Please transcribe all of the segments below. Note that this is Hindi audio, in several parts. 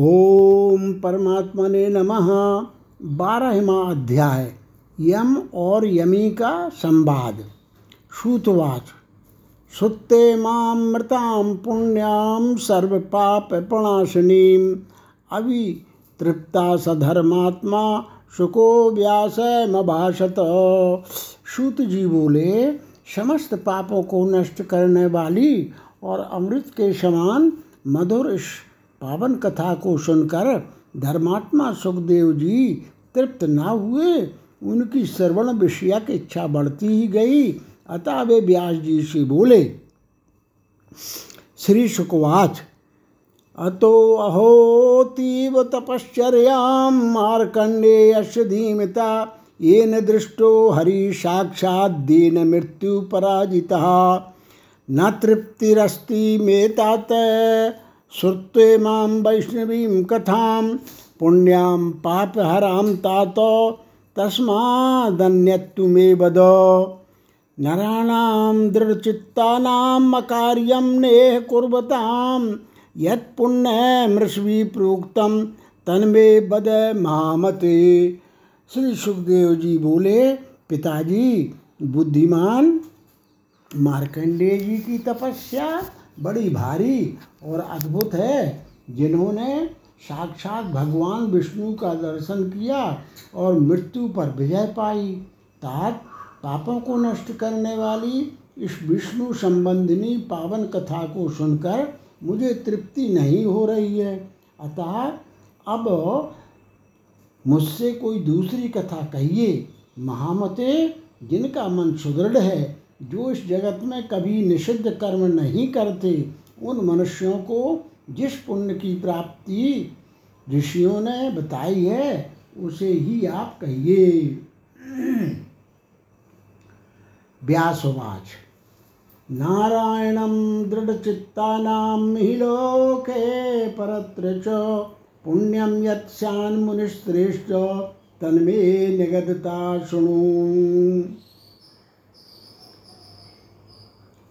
ओम परमात्मने नमः। बारहवा अध्याय, यम और यमी का संवाद। श्रुतवाच। सुत्ते मामृतां पुण्यां सर्वपापप्रणाशिनीं अवितृप्ता सधर्मात्मा सुको व्यासमभाषत सूत जी बोले, समस्त पापों को नष्ट करने वाली और अमृत के समान मधुर पावन कथा को सुनकर धर्मात्मा सुखदेव जी तृप्त न हुए, उनकी श्रवण विषया की इच्छा बढ़ती ही गई। अतः वे व्यास जी से बोले, श्री सुखवाच, अतो अहोतीव तपश्चर्यां मार्कण्डेयस्य धीमिता येन दृष्टो मृत्यु पराजितः न तृप्तिरस्ति मेतात श्रुत्वे माँ कथां, पुण्यां पापहरां तात तस्मादन्यत्तु मे वद नराणां दृढचित्तानाम् अकार्यं नेह कुर्वतां यत्पुण्यमृषवी प्रोक्तं तन्मे बद महामते। श्री सुखदेव जी बोले, पिताजी, बुद्धिमान, मार्कंडेय जी की तपस्या बड़ी भारी और अद्भुत है, जिन्होंने साक्षात भगवान विष्णु का दर्शन किया और मृत्यु पर विजय पाई। तात, पापों को नष्ट करने वाली इस विष्णु संबंधिनी पावन कथा को सुनकर मुझे तृप्ति नहीं हो रही है। अतः अब मुझसे कोई दूसरी कथा कहिए, महामते, जिनका मन सुदृढ़ है। जो इस जगत में कभी निषिद्ध कर्म नहीं करते, उन मनुष्यों को जिस पुण्य की प्राप्ति ऋषियों ने बताई है, उसे ही आप कहिए। व्यासवाच। नारायणं दृढचित्तानां हि लोके परत्र च पुण्यं यत्स्यान्मुनिश्रेष्ठ, तन्मे निगदता शृणु।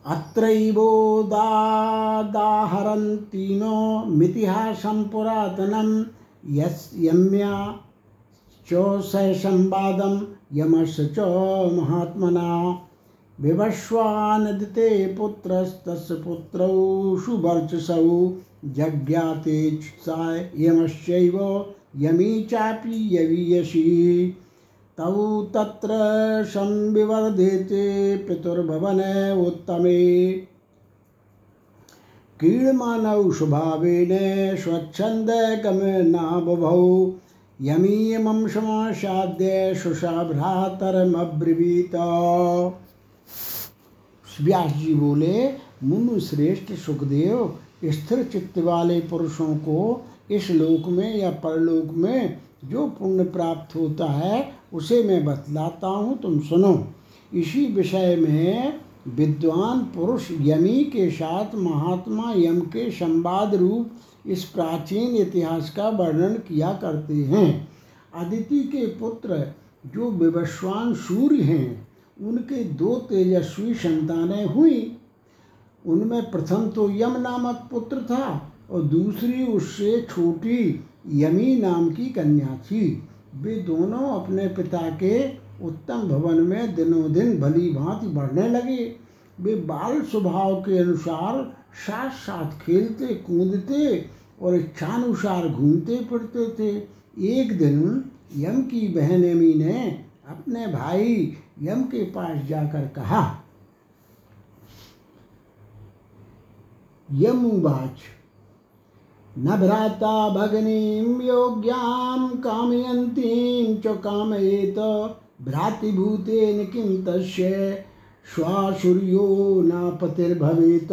अत्रैवोदाहरन्तीनो मितिहासं पुरातनं यस् यम्या च स यमश्च च महात्मना। विवश्वानदिते पुत्रस्तस्य पुत्रौ सुवर्चसौ जज्ञाते सा यमश्चैव यमी चापि यवीयसी। तौ तत्र संविवर्धेते पितुर्भवने उत्तमे। कीर्मानौ स्वभावेन स्वच्छन्दगमनाबभौ यमीयमं समासाद्य सुषा भ्रातरमब्रवीत व्यास जी बोले मुनु श्रेष्ठ सुखदेव स्थिर चित्त वाले पुरुषों को इस लोक में या परलोक में जो पुण्य प्राप्त होता है, उसे मैं बतलाता हूँ, तुम सुनो। इसी विषय में विद्वान पुरुष यमी के साथ महात्मा यम के संवाद रूप इस प्राचीन इतिहास का वर्णन किया करते हैं। अदिति के पुत्र जो विवस्वान सूर्य हैं, उनके दो तेजस्वी संतानें हुई। उनमें प्रथम तो यम नामक पुत्र था और दूसरी उससे छोटी यमी नाम की कन्या थी। वे दोनों अपने पिता के उत्तम भवन में दिनों दिन भली भांति बढ़ने लगे। वे बाल स्वभाव के अनुसार साथ साथ खेलते, कूदते और इच्छानुसार घूमते फिरते थे। एक दिन यम की बहन यमी ने अपने भाई यम के पास जाकर कहा यमुवाच न भ्राता भगिनीं योग्यां कामयन्तीं च कामयेत, भ्रातृभूतेन किं तस्य न पतिर्भवेत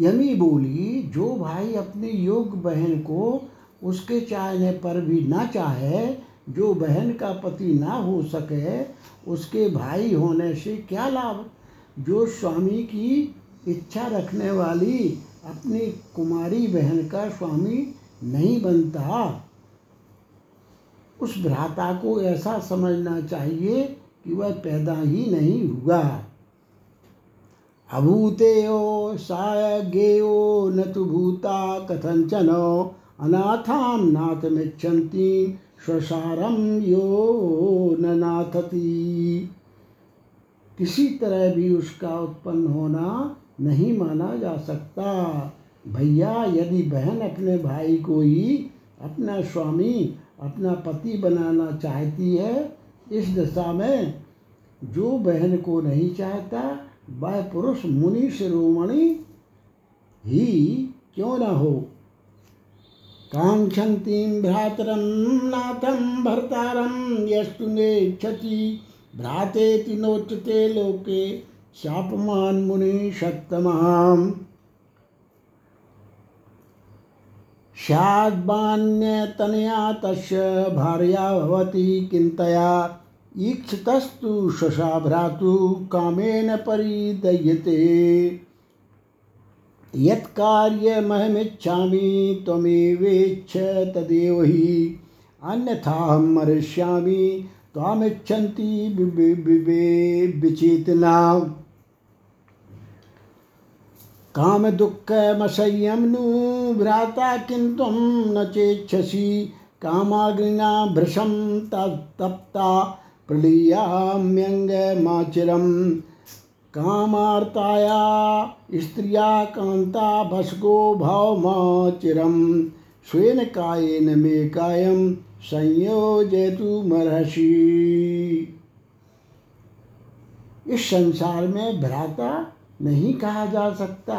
यमी बोली, जो भाई अपनी योग बहन को उसके चाहने पर भी ना चाहे, जो बहन का पति ना हो सके, उसके भाई होने से क्या लाभ? जो स्वामी की इच्छा रखने वाली अपनी कुमारी बहन का स्वामी नहीं बनता। उस भ्राता को ऐसा समझना चाहिए कि वह पैदा ही नहीं हुआ। अभूतेयो सायज्ञेयो न तो भूता कथंचन अनाथां नाथमिच्छन्ति स्वसारम यो न नाथती। किसी तरह भी उसका उत्पन्न होना नहीं माना जा सकता। भैया, यदि बहन अपने भाई को ही अपना स्वामी, अपना पति बनाना चाहती है, इस दशा में जो बहन को नहीं चाहता, वह पुरुष मुनि शिरोमणि ही क्यों न हो? कांक्षन्तीं भ्रातरं नाथम भर्तारं यस्तु नेच्छति, भ्रातेति नोच्यते लोके शापमान मुनि सत्तमाम् स्याद्बान्यतनया तस्य भार्या भवति किन्तया। ईक्षतस्तु शशा भ्रातु कामेन परिदयते। यत्कार्यमहमिच्छामि त्वमेवेच्छ तदेव हि। अन्यथाहं मरिष्यामि विचेतना काम दुःखमसह्यं नु भ्राता किं न चेच्छसि। कामाग्निना भृशं तप्ता प्रलीयाम्यङ्गमाचिरं कामार्ताया स्त्रिया कान्ता भस्को भावमाचिरं स्वेन कायेन मे कायं संयोजयतु मर्हसि इस संसार में भ्राता नहीं कहा जा सकता।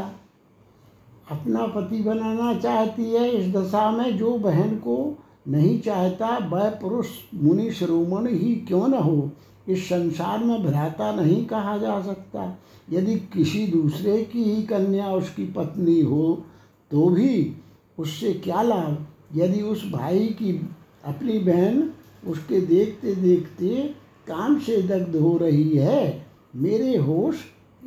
अपना पति बनाना चाहती है इस दशा में, जो बहन को नहीं चाहता, वह पुरुष मुनि श्रोमण ही क्यों न हो? इस संसार में भ्राता नहीं कहा जा सकता। यदि किसी दूसरे की ही कन्या उसकी पत्नी हो तो भी उससे क्या लाभ? यदि उस भाई की अपनी बहन उसके देखते देखते काम से दग्ध हो रही है, मेरे होश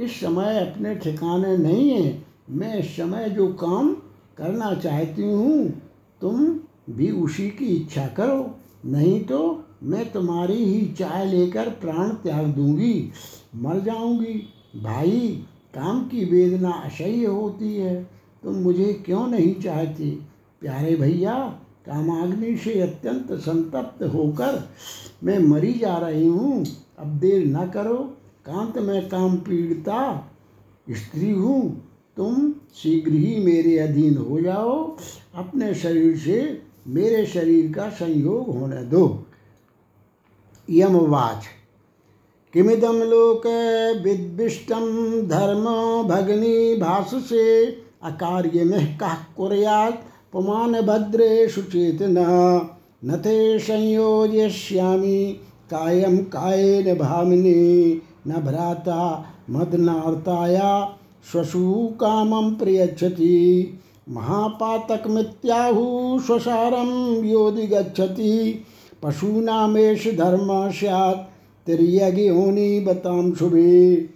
इस समय अपने ठिकाने नहीं है। मैं इस समय जो काम करना चाहती हूँ, तुम भी उसी की इच्छा करो। नहीं तो मैं तुम्हारी ही चाय लेकर प्राण त्याग दूँगी। मर जाऊँगी। भाई, काम की वेदना असह्य होती है। तुम मुझे क्यों नहीं चाहते? प्यारे भैया, कामाग्नि से अत्यंत संतप्त होकर मैं मरी जा रही हूँ। अब देर न करो। कांत में काम पीड़ता, स्त्री हूँ, तुम शीघ्र ही मेरे अधीन हो जाओ। अपने शरीर से मेरे शरीर का संयोग होने दो। यमवाच। किमिदम लोक विद्विष्टम धर्म भगनी भाष से अकार्य में कह कुरयात, पुमान भद्रे सुचेतना न। थे संयोज्यश्यामी कायम कायेन भामिनी। न भ्राता मदनार्ताया श्वशु कामं प्रयच्छति। महापातकमित्याहु स्वसारं योदिगच्छति पशूनामेष धर्म स्यात् तिर्यज्ञोनि बताम शुभे।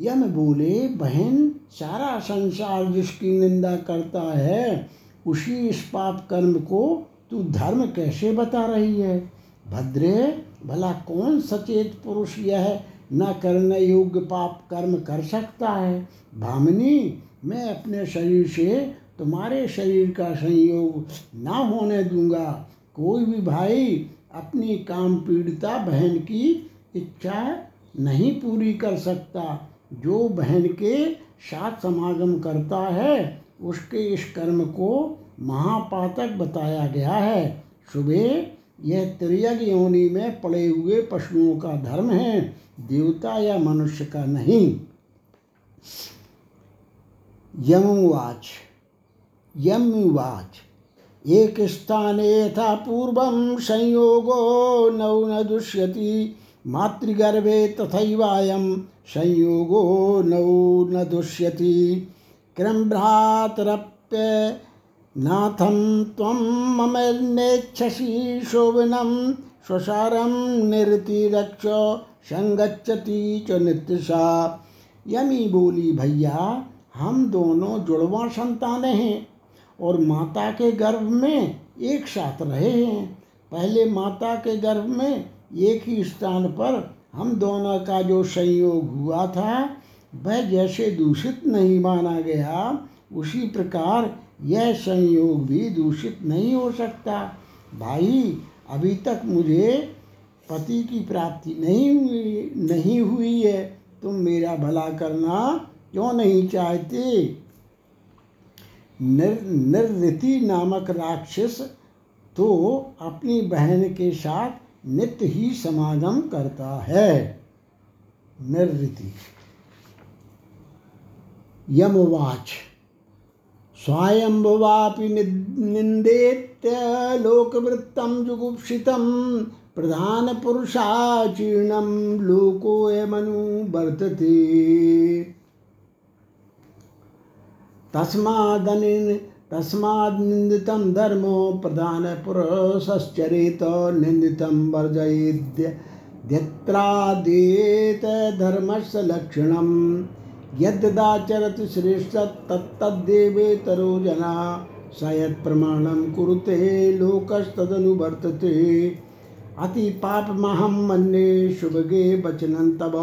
यम बोले, बहन, सारा संसार जिसकी निंदा करता है, उसी इस पाप कर्म को तू धर्म कैसे बता रही है? भद्रे, भला कौन सचेत पुरुष यह न करने योग्य पाप कर्म कर सकता है। भामिनी, मैं अपने शरीर से तुम्हारे शरीर का संयोग ना होने दूँगा। कोई भी भाई अपनी काम पीड़िता बहन की इच्छा नहीं पूरी कर सकता। जो बहन के साथ समागम करता है, उसके इस कर्म को महापातक बताया गया है। सुबह यह त्रियग योनि में पड़े हुए पशुओं का धर्म है, देवता या मनुष्य का नहीं। यमुवाच यमुवाच, एक स्थाने यथा पूर्व संयोगो नौ न दुष्यति, मातृगर्भे तथैवायं संयोगो नौ न दुष्यति। क्रमभ्रातरप्य नाथं त्वं मम नेच्छसि शोभनं स्वसारं निरतिरक्ष संगच्छति च नित्यसा यमी बोली, भैया, हम दोनों जुड़वा संतान हैं और माता के गर्भ में एक साथ रहे हैं। पहले माता के गर्भ में एक ही स्थान पर हम दोनों का जो संयोग हुआ था, वह जैसे दूषित नहीं माना गया, उसी प्रकार यह संयोग भी दूषित नहीं हो सकता। भाई, अभी तक मुझे पति की प्राप्ति नहीं हुई नहीं हुई है। तुम मेरा भला करना क्यों नहीं चाहते? निर निर्ति नामक राक्षस तो अपनी बहन के साथ नित्य ही समागम करता है। निर्ति यमवाच। स्वायंभवापि निंदेत्य लोकवृत्तं जुगुप्सितं प्रधानपुरुषाचीर्णं लोकोऽयमनुवर्तते तस्मादनिन् तस्माद् निन्दितं धर्मो प्रधानपुरुषश्चरेत निन्दितं वर्जयेद्यत्रादेत धर्मस्य लक्षणं यद्दाचरति श्रेष्ठ तत्तद्देवेतरो जना। स यत्प्रमाणं कुरुते, लोकस्तदनुवर्तते। अतिपापमहं मन्ये शुभगे वचनं तव।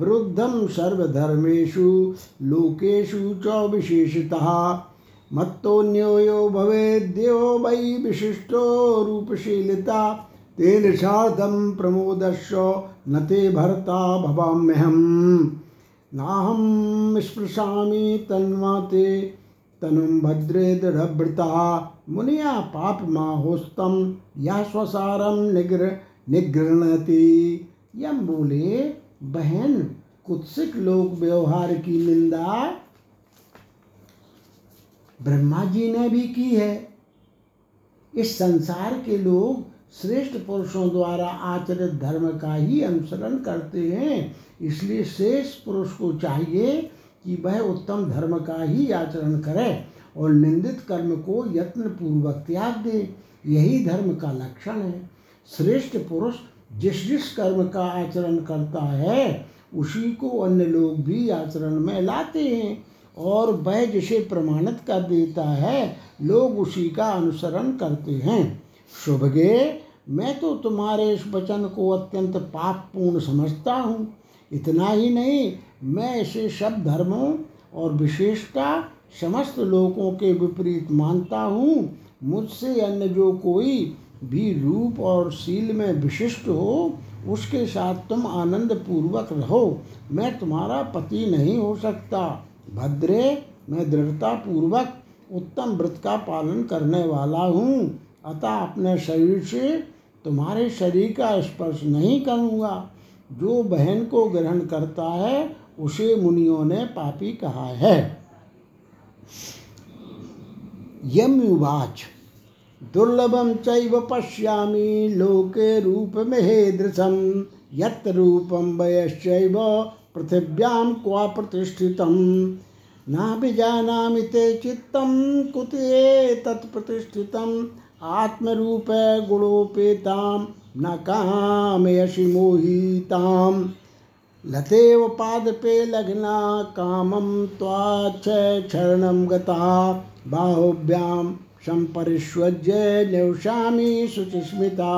वृद्धं सर्वधर्मेषु, लोकेषु च विशेषतः। मत्तोऽन्यो यो भवेद्यो वै विशिष्टो रूपशीलिता। तेन सार्धं प्रमोदस्य न ते भर्ता भवाम्यहम्। नाहं स्पृशामि तन्वा ते तनुं भद्रे दृढ़व्रता मुनिया पाप माहोस्तम या स्वसारम निग्र निगृणति यम बोले, बहन कुत्सिक लोक व्यवहार की निंदा? ब्रह्मा जी ने भी की है। इस संसार के लोग श्रेष्ठ पुरुषों द्वारा आचरित धर्म का ही अनुसरण करते हैं। इसलिए श्रेष्ठ पुरुष को चाहिए कि वह उत्तम धर्म का ही आचरण करे और निंदित कर्म को यत्न पूर्वक त्याग दे। यही धर्म का लक्षण है। श्रेष्ठ पुरुष जिस जिस कर्म का आचरण करता है, उसी को अन्य लोग भी आचरण में लाते हैं और वह जिसे प्रमाणित कर देता है, लोग उसी का अनुसरण करते हैं। शुभगे, मैं तो तुम्हारे इस वचन को अत्यंत पापपूर्ण समझता हूँ। इतना ही नहीं, मैं इसे सब धर्मों और विशेषता समस्त लोगों के विपरीत मानता हूँ। मुझसे अन्य जो कोई भी रूप और शील में विशिष्ट हो, उसके साथ तुम आनंद पूर्वक रहो। मैं तुम्हारा पति नहीं हो सकता। भद्रे, मैं दृढ़ता पूर्वक उत्तम व्रत का पालन करने वाला हूँ। अतः अपने शरीर से तुम्हारे शरीर का स्पर्श नहीं करूँगा। जो बहन को ग्रहण करता है, उसे मुनियों ने पापी कहा है। यम्युवाच दुर्लभम चैव पश्यामि लोके रूपमेहेदृशं यत् रूपं वयश्चैव पृथिव्यां क्वा प्रतिष्ठित। ना भी नाभिजानामि ते चित्तं कुते तत्प्रतिष्ठितम् आत्मरूप गुणोपेतां न कामयसि मोहितां। लतेव पादपे लग्ना कामं त्वाच्छ क्षरणं गता बाहुभ्यां संपरिष्वज्य न्यौषामी सुचिस्मिता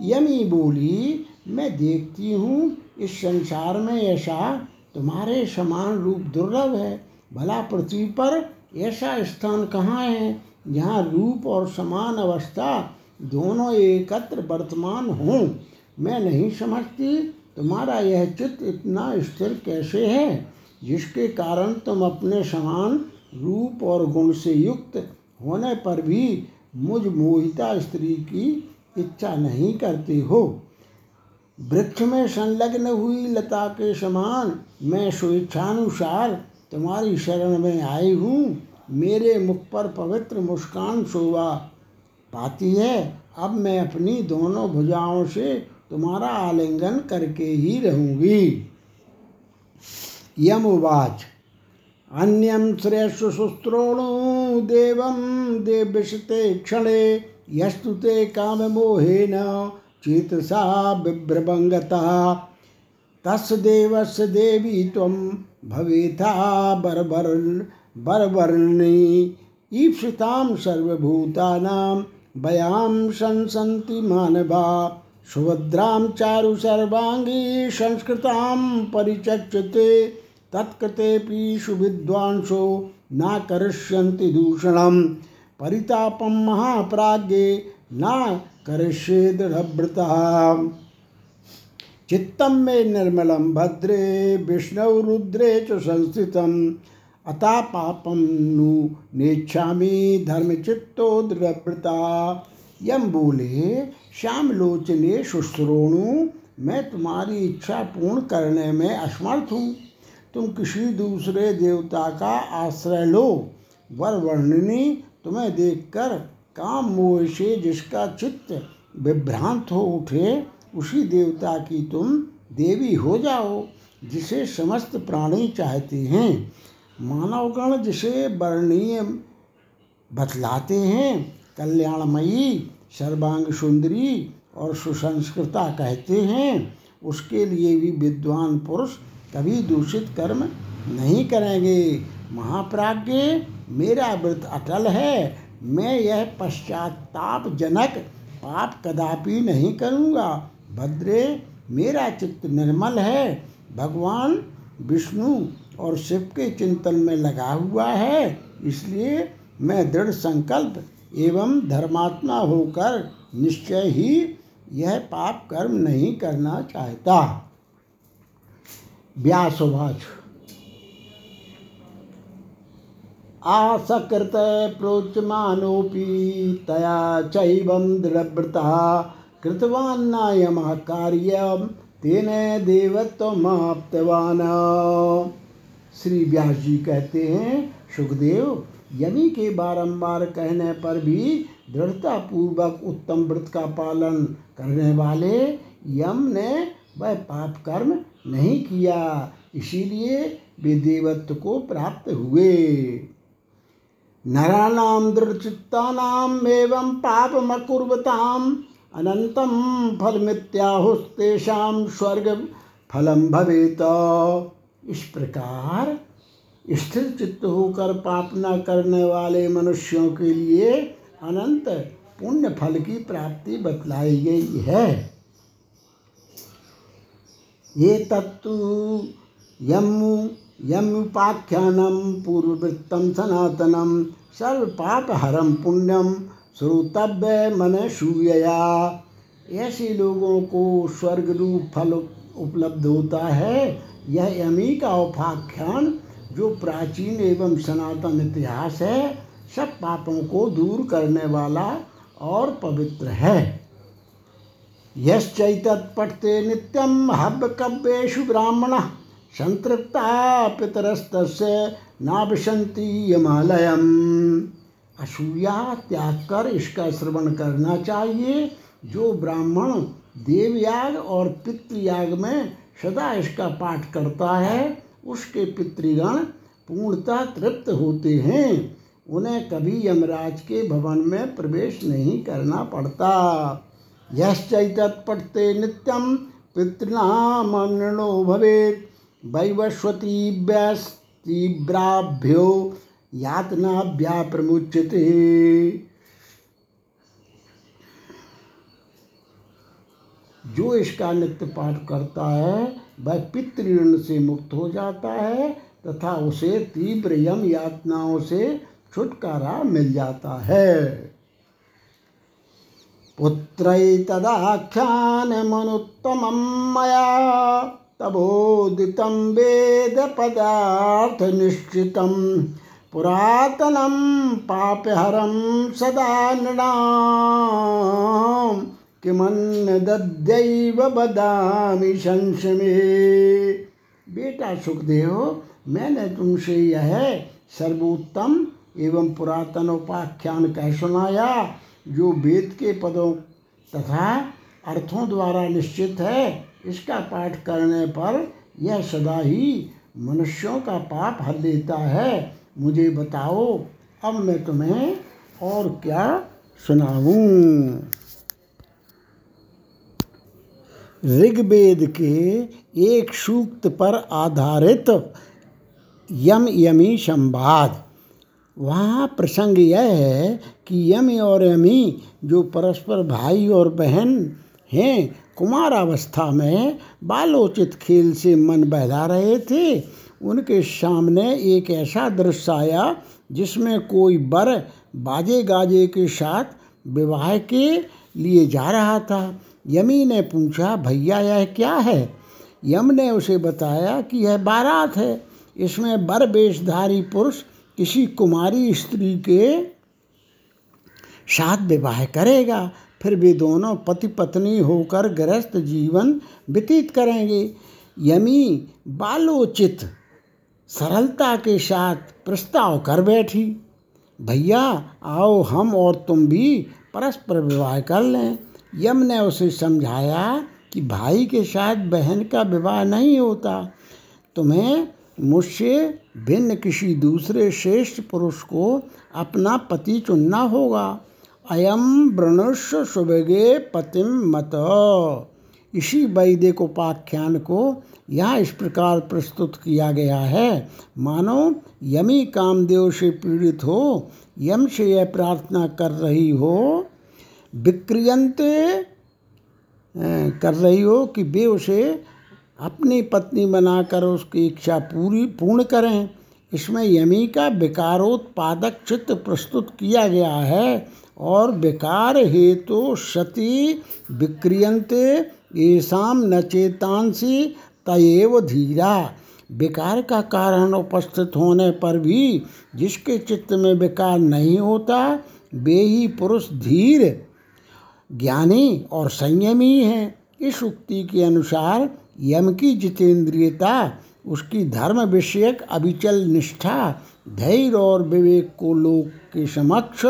यमी बोली, मैं देखती हूँ इस संसार में ऐसा तुम्हारे समान रूप दुर्लभ है। भला पृथ्वी पर ऐसा स्थान कहाँ है? जहाँ रूप और समान अवस्था दोनों एकत्र वर्तमान हों। मैं नहीं समझती, तुम्हारा यह चित्त इतना स्थिर कैसे है? जिसके कारण तुम अपने समान रूप और गुण से युक्त होने पर भी मुझ मोहिता स्त्री की इच्छा नहीं करते हो। वृक्ष में संलग्न हुई लता के समान मैं स्वेच्छानुसार तुम्हारी शरण में आई हूँ। मेरे मुख पर पवित्र मुस्कान शोभा पाती है, अब मैं अपनी दोनों भुजाओं से तुम्हारा आलिंगन करके ही रहूँगी। यमुवाच, अन्यं श्रेयस्सुश्रोणु देवं देव्यशते क्षणे, यस्तु ते काममोहेन चेतसा बिभ्रभङ्गतः। तस्य देवस्य देवी त्वं भवेथा बर्बर बर्वर्णि ईप्सितां सर्वभूतानां भयां संसन्ति मानवा, सुभद्रां चारु सर्वाङ्गी संस्कृतां परिचक्षते, तत्कृतेऽपि विद्वांसो न करिष्यन्ति दूषणं, परितापं महाप्राज्ञे न करिष्ये दृढ़व्रतः में निर्मलम भद्रे, विष्णु रुद्रे च संस्थितम अता पापम नु नेच्छामी धर्म चित्तो दृढ़व्रता यम बोले श्याम लोचने शुश्रोणु, मैं तुम्हारी इच्छा पूर्ण करने में असमर्थ हूँ। तुम किसी दूसरे देवता का आश्रय लो। वर वर्णनी, तुम्हें देखकर काम मोह से जिसका चित्त विभ्रांत हो उठे, उसी देवता की तुम देवी हो जाओ, जिसे समस्त प्राणी चाहते हैं। मानवगण जिसे वर्णीय बतलाते हैं, कल्याणमयी सर्वांग सुंदरी और सुसंस्कृता कहते हैं, उसके लिए भी विद्वान पुरुष कभी दूषित कर्म नहीं करेंगे। महाप्राज्ञ, मेरा व्रत अटल है, मैं यह पश्चाताप जनक पाप कदापि नहीं करूँगा। भद्रे, मेरा चित्त निर्मल है, भगवान विष्णु और शिव के चिंतन में लगा हुआ है, इसलिए मैं दृढ़ संकल्प एवं धर्मात्मा होकर निश्चय ही यह पाप कर्म नहीं करना चाहता। व्यासवाच। आसकृत प्रोच्यमानोऽपि तया चैवं दृढव्रतः कृतवान्नायमः कार्यं तेन देवत्वमाप्तवान्। श्री व्यास जी कहते हैं, सुखदेव यमी के बारंबार कहने पर भी दृढ़ता पूर्वक उत्तम व्रत का पालन करने वाले यम ने वह पाप कर्म नहीं किया, इसीलिए वे देवत्व को प्राप्त हुए। नराणाम दृढ़चित्तानाम एवं पापमकुर्वताम अनंतम फल फलमित्याहुस्तेषाम स्वर्ग फलम भवेत। इस प्रकार स्थिर चित्त होकर पाप न करने वाले मनुष्यों के लिए अनंत पुण्य फल की प्राप्ति बतलाई गई है। ये तत्तु यम यमुपाख्यानम पूर्ववृत्तम सनातनम हरम पुण्यम श्रोतव्य मन सूयया ऐसे लोगों को स्वर्ग रूप फल उपलब्ध होता है यह यमी का उपाख्यान जो प्राचीन एवं सनातन इतिहास है, सब पापों को दूर करने वाला और पवित्र है। यश्चैतत्पठते नित्यम हब कव्येषु ब्राह्मण, संतृप्ता पितरस्त नाभिशंति यमालयम। असूया त्याग कर इसका श्रवण करना चाहिए, जो ब्राह्मण देवयाग और पितृयाग में सदा इसका पाठ करता है, उसके पितृगण पूर्णतः तृप्त होते हैं। उन्हें कभी यमराज के भवन में प्रवेश नहीं करना पड़ता। यश्चैतत्पठते नित्यम भवे भवेत्। वैवस्वतीभ्यस्तीव्राभ्यो यातनाभ्या प्रमुच्यते जो इसका नित्य पाठ करता है, वह पितृण से मुक्त हो जाता है तथा उसे तीव्र यम यातनाओं से छुटकारा मिल जाता है। मनुत्तम मया तबोदितं वेदपदार्थनिश्चितं पुरातनं पापहरं सदा नृणां किमन्न दद्यैव बदामि संशमे बेटा सुखदेव, मैंने तुमसे यह सर्वोत्तम एवं पुरातन उपाख्यान कह सुनाया, जो वेद के पदों तथा अर्थों द्वारा निश्चित है, इसका पाठ करने पर यह सदा ही मनुष्यों का पाप हर देता है। मुझे बताओ, अब मैं तुम्हें और क्या सुनाऊं? ऋग्वेद के एक सूक्त पर आधारित यम यमी संवाद। वहाँ प्रसंग यह है कि यम और यमी जो परस्पर भाई और बहन हैं, कुमारावस्था में बालोचित खेल से मन बहला रहे थे। उनके सामने एक ऐसा दृश्य आया जिसमें कोई बर बाजे गाजे के साथ विवाह के लिए जा रहा था। यमी ने पूछा, भैया, यह क्या है? यम ने उसे बताया कि यह बारात है। इसमें बर वेशधारी पुरुष किसी कुमारी स्त्री के साथ विवाह करेगा। फिर वे दोनों पति पत्नी होकर गृहस्थ जीवन व्यतीत करेंगे। यमी बालोचित सरलता के साथ प्रस्ताव कर बैठी, भैया, आओ हम और तुम भी परस्पर विवाह कर लें। यम ने उसे समझाया कि भाई के साथ बहन का विवाह नहीं होता। तुम्हें मुझसे भिन्न किसी दूसरे श्रेष्ठ पुरुष को अपना पति चुनना होगा। अयम वृणुष्य सुबगे पतिम मत। इसी वैदिक उपाख्यान को यहाँ इस प्रकार प्रस्तुत किया गया है। मानो यमी कामदेव से पीड़ित हो, यम से यह प्रार्थना कर रही हो विक्रियंते कर रही हो कि वे उसे अपनी पत्नी बनाकर उसकी इच्छा पूरी, पूर्ण करें। इसमें यमी का विकारोत्पादक चित्र प्रस्तुत किया गया है और विकार हेतु तो सती विक्रियंते येषाम नचेतांसी तयेव धीरा। विकार का कारण उपस्थित होने पर भी जिसके चित्त में विकार नहीं होता, वे ही पुरुष धीर ज्ञानी और संयमी है। इस उक्ति के अनुसार यम की जितेंद्रियता, उसकी धर्म विषयक अविचल निष्ठा, धैर्य और विवेक को लोक के समक्ष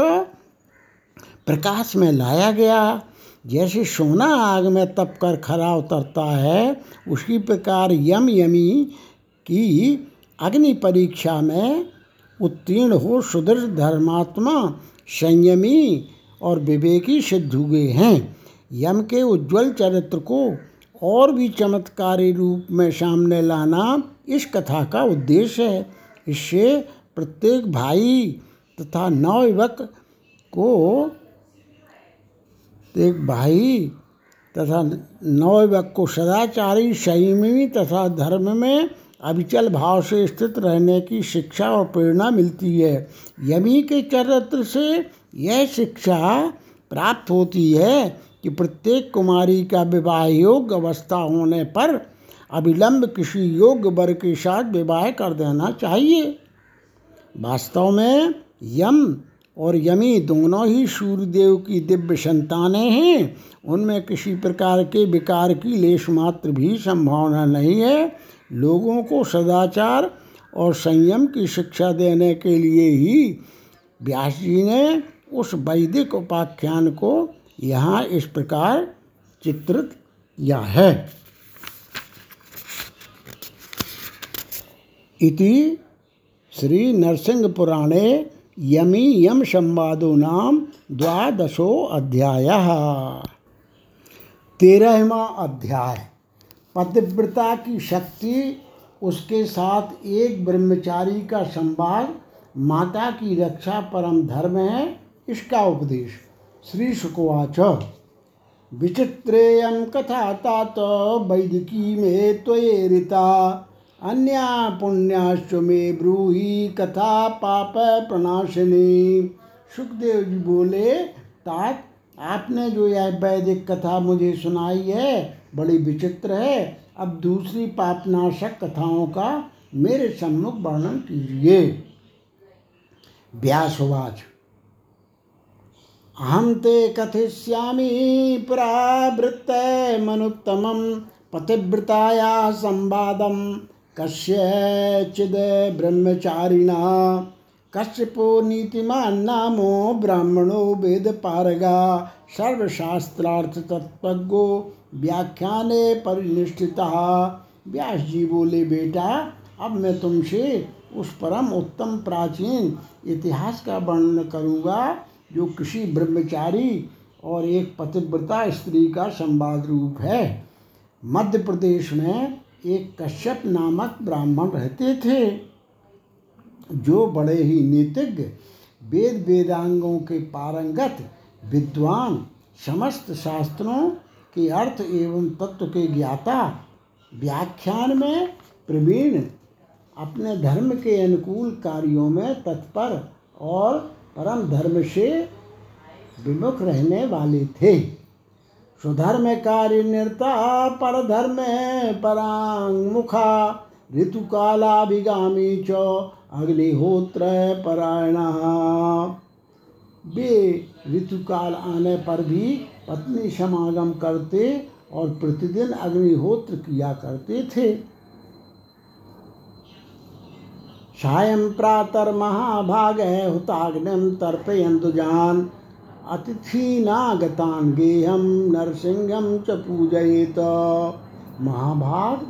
प्रकाश में लाया गया। जैसे सोना आग में तप कर खरा उतरता है, उसी प्रकार यम यमी की अग्नि परीक्षा में उत्तीर्ण हो सुदृढ़ धर्मात्मा, संयमी और विवेकी सिद्ध हुए हैं। यम के उज्जवल चरित्र को और भी चमत्कारी रूप में सामने लाना इस कथा का उद्देश्य है। इससे प्रत्येक भाई तथा नवयुवक को एक भाई तथा नवयुवक को सदाचारी संयमी तथा धर्म में अविचल भाव से स्थित रहने की शिक्षा और प्रेरणा मिलती है। यमी के चरित्र से यह शिक्षा प्राप्त होती है कि प्रत्येक कुमारी का विवाह योग्य अवस्था होने पर अविलंब किसी योग्य वर के साथ विवाह कर देना चाहिए। वास्तव में यम और यमी दोनों ही सूर्यदेव की दिव्य संतानें हैं। उनमें किसी प्रकार के विकार की लेश मात्र भी संभावना नहीं है। लोगों को सदाचार और संयम की शिक्षा देने के लिए ही व्यास जी ने उस वैदिक उपाख्यान को यहाँ इस प्रकार चित्रित किया है। इति श्री नरसिंह पुराणे यमी यम संवादो नाम द्वादशो अध्याय। तेरहवा अध्याय। पतिव्रता की शक्ति, उसके साथ एक ब्रह्मचारी का संवाद, माता की रक्षा परम धर्म है इसका उपदेश। श्री शुकवाच विचित्रेयं कथा तात वैदिकी मे त्वयेरिता, अन्या पुण्याश्च मे ब्रूहि कथा पाप प्रणाशिनी सुखदेव जी बोले, तात, आपने जो यह वैदिक कथा मुझे सुनाई है, बड़ी विचित्र है। अब दूसरी पापनाशक कथाओं का मेरे सम्मुख वर्णन कीजिए। व्यासवाच अहम ते कथिष्यामि पुरावृत्तमनुत्तमं पतिव्रताया संवादं। कस्यचिद् ब्रह्मचारिणा। कश्यपो नीतिमान् नामो ब्राह्मणो वेदपारगा। सर्वशास्त्रार्थतत्त्वज्ञो व्याख्याने परिनिष्ठिता। व्यास जी बोले बेटा, अब मैं तुमसे उस परम उत्तम प्राचीन इतिहास का वर्णन करूँगा। जो किसी ब्रह्मचारी और एक पतिव्रता स्त्री का संवाद रूप है। मध्य प्रदेश में एक कश्यप नामक ब्राह्मण रहते थे, जो बड़े ही नीतिज्ञ, वेद वेदांगों के पारंगत, विद्वान, समस्त शास्त्रों के अर्थ एवं तत्व के ज्ञाता, व्याख्यान में प्रवीण अपने धर्म के अनुकूल कार्यों में तत्पर और परम धर्म से विमुख रहने वाले थे। स्वधर्म कार्य निरता पर धर्म परांग मुखा, ऋतु कालाभिगामी च, अग्निहोत्र परायण। वे ऋतुकाल आने पर भी पत्नी समागम करते और प्रतिदिन अग्निहोत्र किया करते थे। सायं प्रातर महाभाग हुताग्निम तर्पयन्तुजान अतिथीनागतान गेहम नरसिंहम च पूजयेत। महाभाग?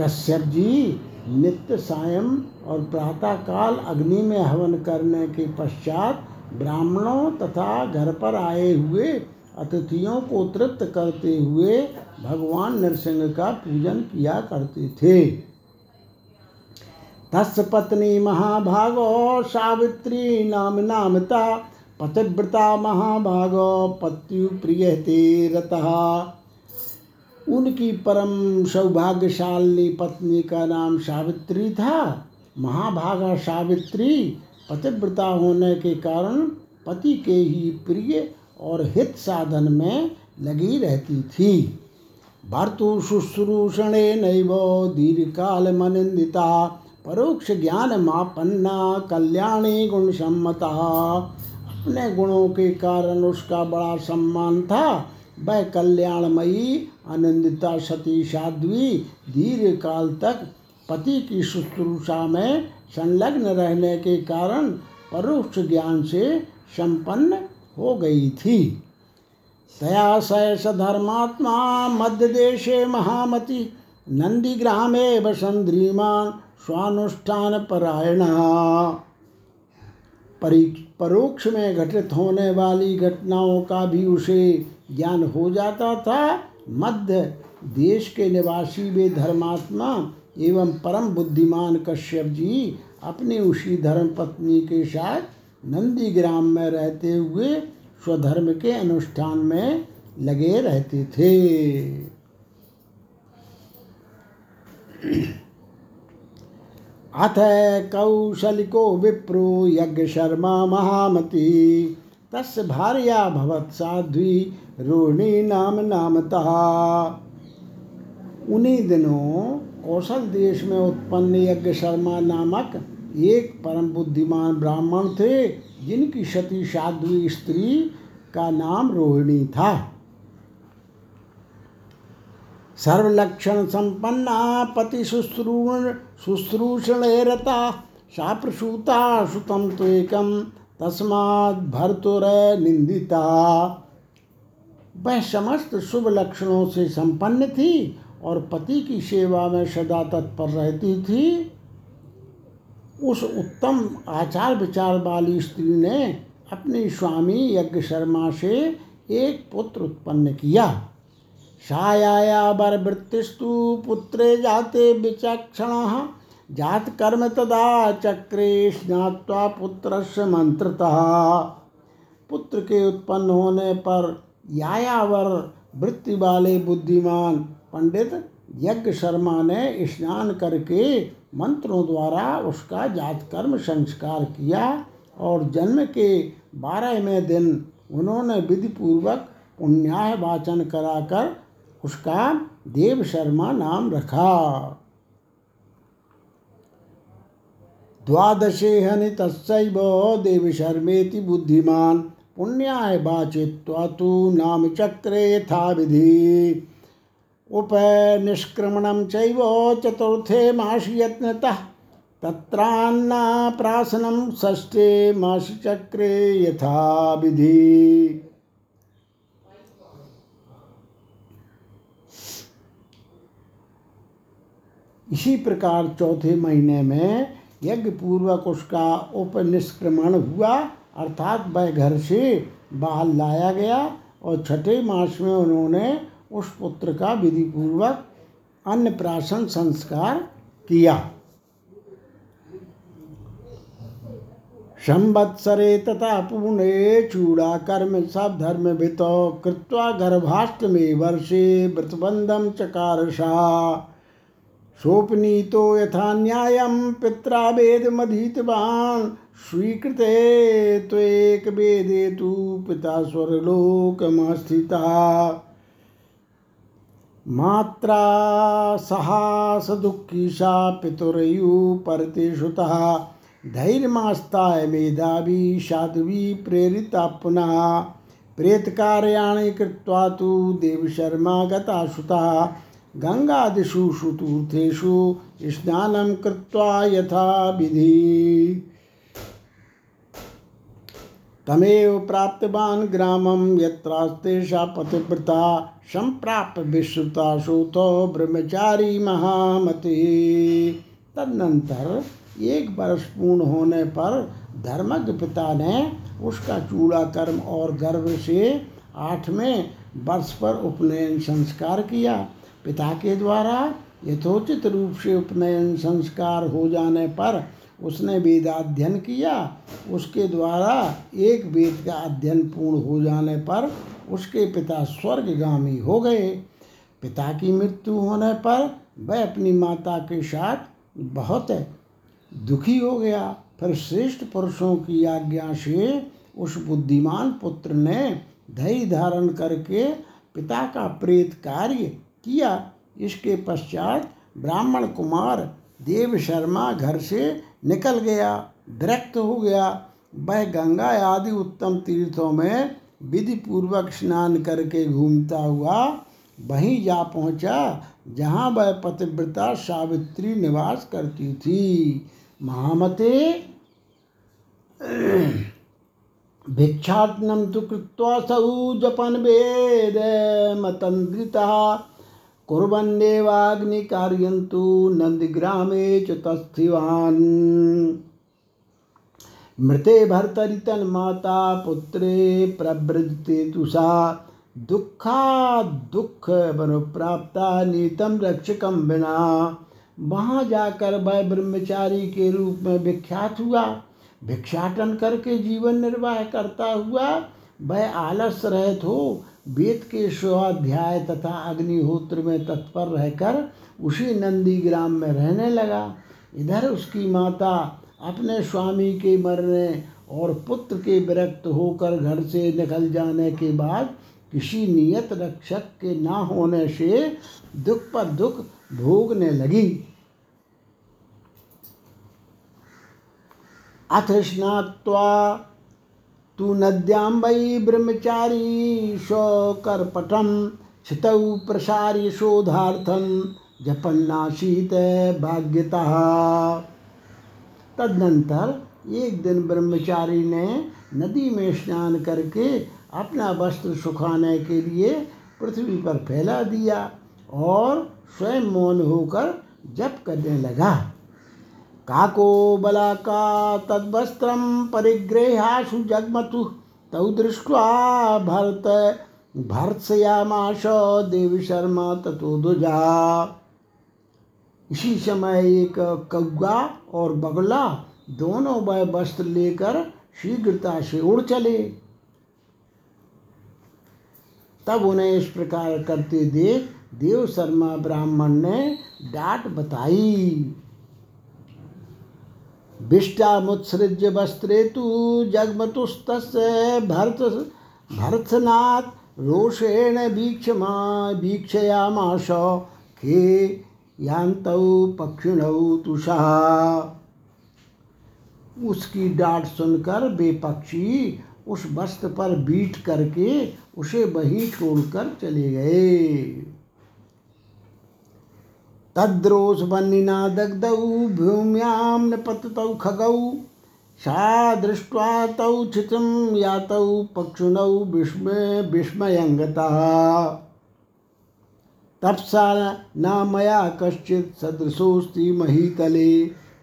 कश्यप जी नित्य सायं और प्रातःकाल अग्नि में हवन करने के पश्चात ब्राह्मणों तथा घर पर आए हुए अतिथियों को तृप्त करते हुए भगवान नरसिंह का पूजन किया करते थे। तस् पत्नी महाभागो सावित्री नाम नामता, पतिव्रता महाभागो पत्यु प्रिय रतः। उनकी परम सौभाग्यशाली पत्नी का नाम सावित्री था। महाभागा सावित्री पतिव्रता होने के कारण पति के ही प्रिय और हित साधन में लगी रहती थी। भर्तु शुश्रूषणे नैव दीर्घकाल मनिंदिता परोक्ष ज्ञान मापन्ना कल्याणी गुण सम्मता। अपने गुणों के कारण उसका बड़ा सम्मान था। वह कल्याणमयी, आनंदिता सती साध्वी, दीर्घ काल तक पति की शुश्रूषा में संलग्न रहने के कारण परोक्ष ज्ञान से संपन्न हो गई थी। तया सैस धर्मात्मा, मध्य देशे महामति, नंदीग्रामे वसंद्रीमान स्वानुष्ठान परायण परोक्ष में घटित होने वाली घटनाओं का भी उसे ज्ञान हो जाता था। मध्य देश के निवासी वे धर्मात्मा एवं परम बुद्धिमान कश्यप जी अपनी उसी धर्म पत्नी के साथ नंदीग्राम में रहते हुए स्वधर्म के अनुष्ठान में लगे रहते थे। अथ कौशलिको विप्रो यज्ञ शर्मा महामती। तस् भार्या भवत साध्वी रोहिणी नाम नामता। उन्हीं दिनों कौशल देश में उत्पन्न यज्ञ शर्मा नामक एक परम बुद्धिमान ब्राह्मण थे, जिनकी सती साध्वी स्त्री का नाम रोहिणी था। सर्वलक्षण संपन्ना पति शुश्रूण शुश्रूषण रता सा प्रसूता सुतम तो एकम तस्मात् भरतुर निंदिता वह समस्त शुभ लक्षणों से संपन्न थी और पति की सेवा में सदा तत्पर रहती थी। उस उत्तम आचार विचार वाली स्त्री ने अपने स्वामी यज्ञ शर्मा से एक पुत्र उत्पन्न किया। साया वृत्तिस्तु पुत्रे जाते विचक्षण। जात कर्म तदा चक्रे स्नात्वा पुत्र से मंत्रतः पुत्र के उत्पन्न होने पर यायावर वृत्ति वाले बुद्धिमान पंडित यज्ञ शर्मा ने स्नान करके मंत्रों द्वारा उसका जात कर्म संस्कार किया और जन्म के बारहवें दिन उन्होंने विधि पूर्वक पुण्याय वाचन कराकर उसका देव शर्मा नाम रखा। द्वादशे हनि तस्व देव शर्मेति बुद्धिमान। पुण्याय वाचित्वा तो नाम चक्रे यथा विधि। उप निष्क्रमणम चैव चतुर्थे तत्रान्ना प्रासनम षष्ठे मासि चक्रे यथा विधि। इसी प्रकार चौथे महीने में यज्ञ पूर्वक उसका उपनिष्क्रमण हुआ, अर्थात वह घर से बाहर लाया गया और छठे मास में उन्होंने उस पुत्र का विधि पूर्वक अन्नप्राशन संस्कार किया। संवत्सरे तथा पुणे चूड़ा कर्म सब धर्म भित कृत्वा गर्भाष्टमे वर्षे व्रतबंधम चकारसा। सोपनीतो यथा न्यायं पित्रा वेदमधीतवान्। स्वीकृते त्वेक वेदे तु पिता स्वर्गलोकमस्थिता। मात्रा सहास दुःखीशा पितुरयु परते सुतः धैर्यमास्ताय मेधावी साध्वी प्रेरिता पुनः। प्रेतकार्याणि कृत्वा तु देवशर्मा गता सुता गङ्गादिषु सुतीर्थेषु स्नानं कृत्वा यथा विधि। तमेव प्राप्तवान् ग्रामं यत्रास्ते सा पतिव्रता संप्राप्य विश्रुता सुतो ब्रह्मचारी महामति। तदनंतर एक वर्ष पूर्ण होने पर धर्मज्ञ पिता ने उसका चूड़ा कर्म और गर्भ से आठवें वर्ष पर उपनयन संस्कार किया। पिता के द्वारा यथोचित रूप से उपनयन संस्कार हो जाने पर उसने वेदाध्ययन किया। उसके द्वारा एक वेद का अध्ययन पूर्ण हो जाने पर उसके पिता स्वर्गगामी हो गए। पिता की मृत्यु होने पर वह अपनी माता के साथ बहुत दुखी हो गया। फिर श्रेष्ठ पुरुषों की आज्ञा से उस बुद्धिमान पुत्र ने धैर्य धारण करके पिता का प्रेत कार्य किया। इसके पश्चात ब्राह्मण कुमार देव शर्मा घर से निकल गया, विरक्त हो गया। वह गंगा आदि उत्तम तीर्थों में विधि पूर्वक स्नान करके घूमता हुआ वहीं जा पहुँचा, जहाँ वह पतिव्रता सावित्री निवास करती थी। महामते भिक्षाटनं तो कृत्वा सऊ जपन वेद कुर्वन्नेवाग्निकार्यं तु नन्दग्रामे च तस्थिवान्। मृते भर्तरितन्माता, पुत्रे प्रवृजते तु सा दुःखा दुःख प्राप्ता नीतम रक्षकम बिना वहाँ जाकर वह ब्रह्मचारी के रूप में विख्यात हुआ। भिक्षाटन करके जीवन निर्वाह करता हुआ वह आलस रहित हो वेद के स्वाध्याय तथा अग्निहोत्र में तत्पर रहकर उसी नंदी ग्राम में रहने लगा। इधर उसकी माता अपने स्वामी के मरने और पुत्र के विरक्त होकर घर से निकल जाने के बाद किसी नियत रक्षक के ना होने से दुख पर दुख भोगने लगी। अथ स्नात्वा तु नद्यां वै ब्रह्मचारी शोकर्पटं क्षितौ प्रसार्य शोधार्थं जपन्नाशीत भाग्यतः। तदनंतर एक दिन ब्रह्मचारी ने नदी में स्नान करके अपना वस्त्र सुखाने के लिए पृथ्वी पर फैला दिया और स्वयं मौन होकर जप करने लगा। काको बलाका तद्वस्त्रं परिगृहाशु जगमतु, तौ दृष्ट्वा भरत भर्त्सयामाश देवी शर्मा ततो दुजा इसी समय एक कौआ और बगला दोनों वह वस्त्र लेकर शीघ्रता से उड़ चले। तब उन्हें इस प्रकार करते देख देव शर्मा ब्राह्मण ने डांट बताई। विष्टामुत्सृज्य वस्त्रे तु जगमतुस्तस्य भरत भरतनाथ रोषेण वीक्षमा वीक्षयामाश खे यान्तौ पक्षिणौ तुषा। उसकी डांट सुनकर वे पक्षी उस वस्त्र पर बीट करके उसे वहीं छोड़कर चले गए। तद्रोषवह्निना दग्धौ, भूम्यां न पततौ खगौ सा दृष्ट्वा तौ चितं यातौ पक्षिणौ विस्मय विस्मयङ्गतः तप्सा न मया कश्चित् सदृशोऽस्ति महीतले,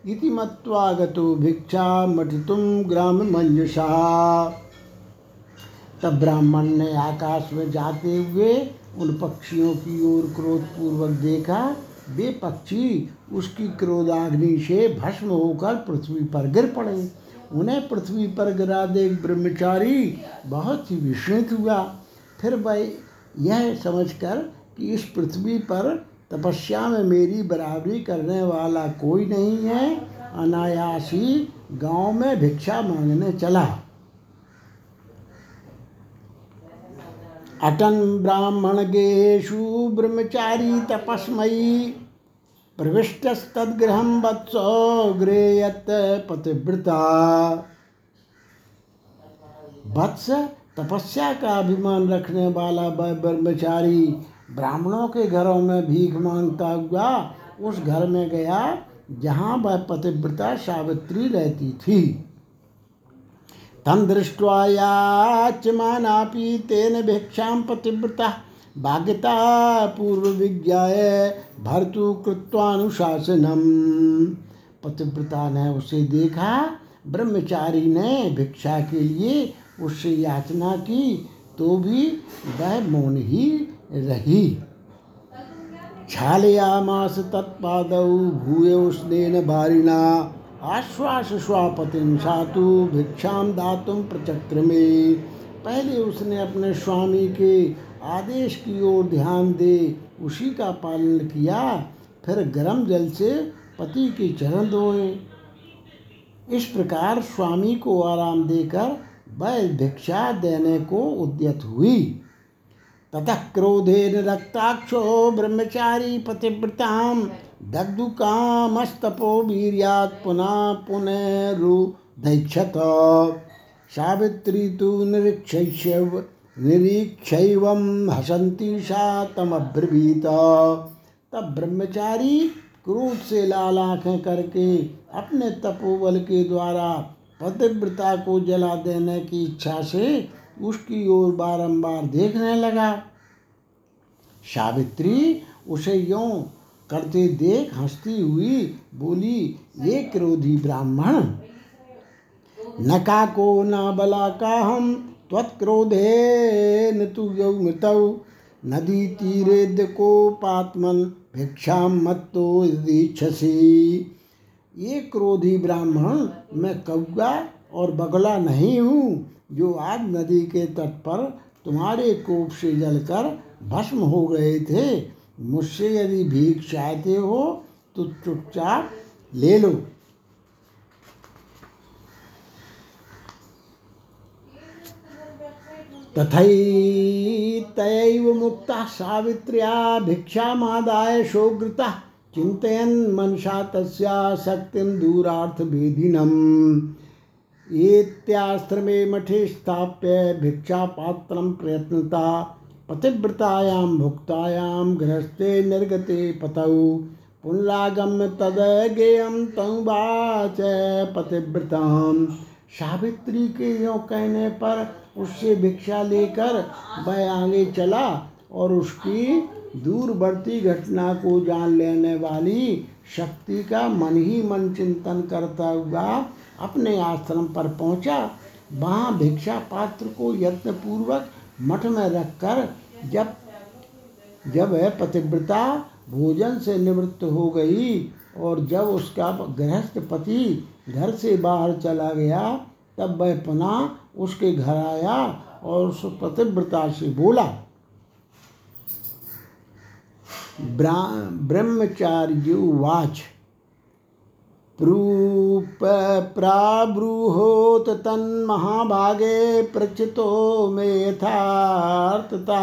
इति मत्वा गतो भिक्षा मटितुं ग्राममञ्जसा। तब ब्राह्मण ने आकाश में जाते हुए उन पक्षियों की ओर क्रोधपूर्वक देखा वे पक्षी उसकी क्रोधाग्नि से भस्म होकर पृथ्वी पर गिर पड़े। उन्हें पृथ्वी पर गिरा देख ब्रह्मचारी। बहुत ही विस्मित हुआ। फिर वह यह समझकर कि इस पृथ्वी पर तपस्या में मेरी बराबरी करने वाला कोई नहीं है। अनायासी गाँव में भिक्षा मांगने चला। अटन ब्राह्मण गेशु ब्रह्मचारी तपस्मयी। प्रविष्टस्तद्गृह वत्सो गृहयत पतिव्रता। वत्स तपस्या का अभिमान रखने वाला ब्रह्मचारी ब्राह्मणों के घरों में भीख माँगता हुआ उस घर में गया जहाँ वह पतिव्रता सावित्री रहती थी। तम दृष्ट्वा याचमानापि तेन भिक्षां पतिव्रता भाग्यता पूर्व विज्ञाय भर्तु कृत्वानुशासनम। पतिव्रता ने उसे देखा, ब्रह्मचारी ने भिक्षा के लिए उससे याचना की तो भी वह मौन ही रही। छालयामास तत्पादौ भूय स्नेन बारिणा। आश्वास स्वापतिम सातु भिक्षाम दातुम प्रचक्र में पहले उसने अपने स्वामी के आदेश की ओर ध्यान दे, उसी का पालन किया, फिर गर्म जल से पति के चरण धोए। इस प्रकार स्वामी को आराम देकर वह भिक्षा देने को उद्यत हुई। ततः क्रोधेन रक्ताक्षो ब्रह्मचारी पतिव्रताम दग्धुकामस्तपो वीर्यात् पुनः पुनरुदैक्षत सावित्री तु निरीक्षैव निरीक्षैवं हसन्ती सा तमब्रवीत। तब ब्रह्मचारी क्रोध से लाल आँखें करके अपने तपोबल के द्वारा पतिव्रता को जला देने की इच्छा से उसकी ओर बारंबार देखने लगा। सावित्री उसे यों करते देख हंसती हुई बोली, ये क्रोधी ब्राह्मण, नका को न बला का हम त्वत्क्रोधे न तु मृत नदी तीरे को पात्मन भिक्षा मत्तो दीक्षसी। ये क्रोधी ब्राह्मण, मैं कौआ और बगला नहीं हूँ, जो आज नदी के तट पर तुम्हारे कोप से जलकर भस्म हो गए थे। मुझसे यदि भीख चाहते हो तो चुपचाप ले लो। तथैतैव मुक्ता सावित्र्या भिक्षामादाय शोग्रता चिन्तयन् मनसा तस्या शक्तिं दूरार्थभेदिनम्। एत्याश्रमे मठे स्थाप्य भिक्षापात्रं प्रयत्नता। पतिव्रतायां भुक्तायां गृहस्थे निर्गते पतौ। पुनरागम्य तदगेयं तमुवाच पतिव्रतां। सावित्री के यों कहने पर उससे भिक्षा लेकर वह आगे चला और उसकी दूरवर्ती घटना को जान लेने वाली शक्ति का मन ही मन चिंतन करता हुआ अपने आश्रम पर पहुँचा। वहाँ भिक्षा पात्र को यत्नपूर्वक मठ में रखकर जब जब वह पतिव्रता भोजन से निवृत्त हो गई और जब उसका गृहस्थ पति घर से बाहर चला गया, तब वह पुनः उसके घर आया और उस पतिव्रता से बोला ब्रह्मचार्युवाच प्रूप प्राब्रूहोत तन्महाभागे प्रचितो में यथार्थता।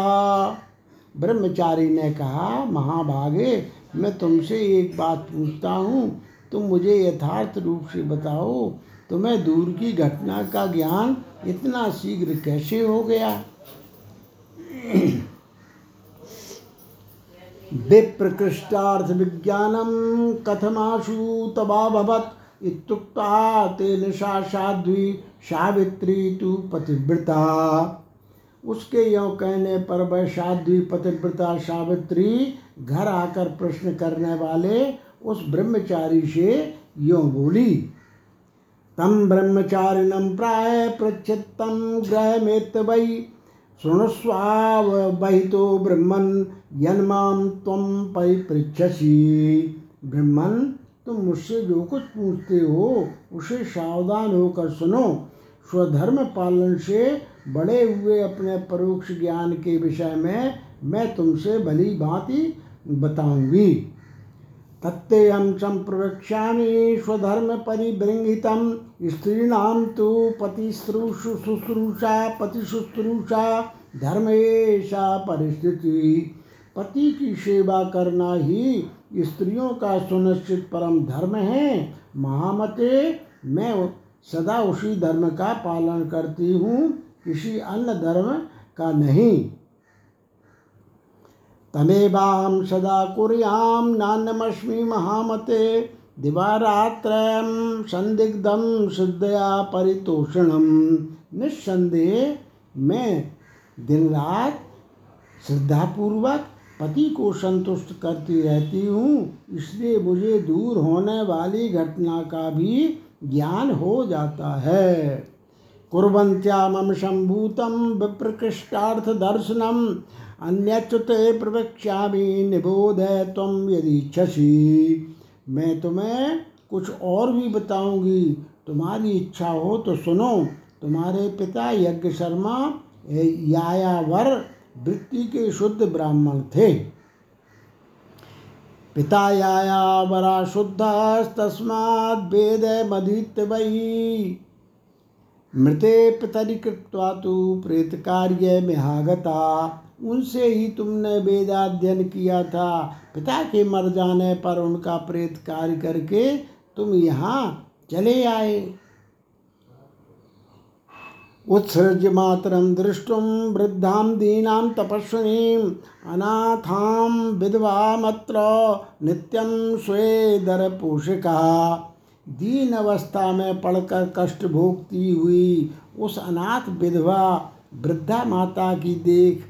ब्रह्मचारी ने कहा, महाभागे, मैं तुमसे एक बात पूछता हूँ। तुम मुझे यथार्थ रूप से बताओ तुम्हें दूर की घटना का ज्ञान इतना शीघ्र कैसे हो गया? विप्रकृष्टार्थ विज्ञानम कथमाशु तबाभवत् इत्युक्ता तेन सा साध्वी सावित्री तु पतिव्रता। उसके यों कहने पर वह साध्वी, पतिव्रता, सावित्री घर आकर प्रश्न करने वाले उस ब्रह्मचारी से यों बोली, तम ब्रह्मचारिणम प्राय प्रचितम ग्रह में वही शृणुस्वाव बहितो ब्रह्मन यन्माम तुम परिपृछसी ब्रह्मन, तुम मुझसे जो कुछ पूछते हो, उसे सावधान होकर सुनो। स्वधर्म पालन से बड़े हुए अपने परोक्ष ज्ञान के विषय में मैं तुमसे भली भांति बताऊँगी। तत्तेऽहं सम्प्रवक्ष्यामि स्वधर्म परिबृंहितं स्त्रीणां तु पतिश्रूषु शुश्रूषा, पतिशुश्रूषा ऐसा परिस्थिति। पति की सेवा करना ही स्त्रियों का सुनिश्चित परम धर्म है। महामते, मैं सदा उसी धर्म का पालन करती हूँ, किसी अन्य धर्म का नहीं। तमेवां सदा कुर्यां नान्यमस्मि महामते दिवारात्रयं संदिग्धं शुद्धया परितोषणम निस्संदेह मैं दिन रात श्रद्धापूर्वक पति को संतुष्ट करती रहती हूँ, इसलिए मुझे दूर होने वाली घटना का भी ज्ञान हो जाता है। कुर्वन्त्या मम सम्भूतं अन्यच्युते प्रवक्ष्यामि निबोध तुम यदि इच्छसी मैं तुम्हें कुछ और भी बताऊँगी। तुम्हारी इच्छा हो तो सुनो। तुम्हारे पिता यज्ञ शर्मा यायावर, वृत्ति के शुद्ध ब्राह्मण थे। पिता यायावरा शुद्ध तस्माद् वेद मदित्य वही। मृते पितरी कृत्वा तो प्रेत कार्य में आगता। उनसे ही तुमने वेदाध्ययन किया था। पिता के मर जाने पर उनका प्रेत कार्य करके तुम यहाँ चले आए। उत्सृज्य मातरम दृष्टुम वृद्धाम दीनाम तपस्विनीम अनाथाम विधवामत्र नित्यम स्वेदर पोषिका। दीन अवस्था में पड़कर कष्ट भोगती हुई उस अनाथ विधवा वृद्धा माता की देख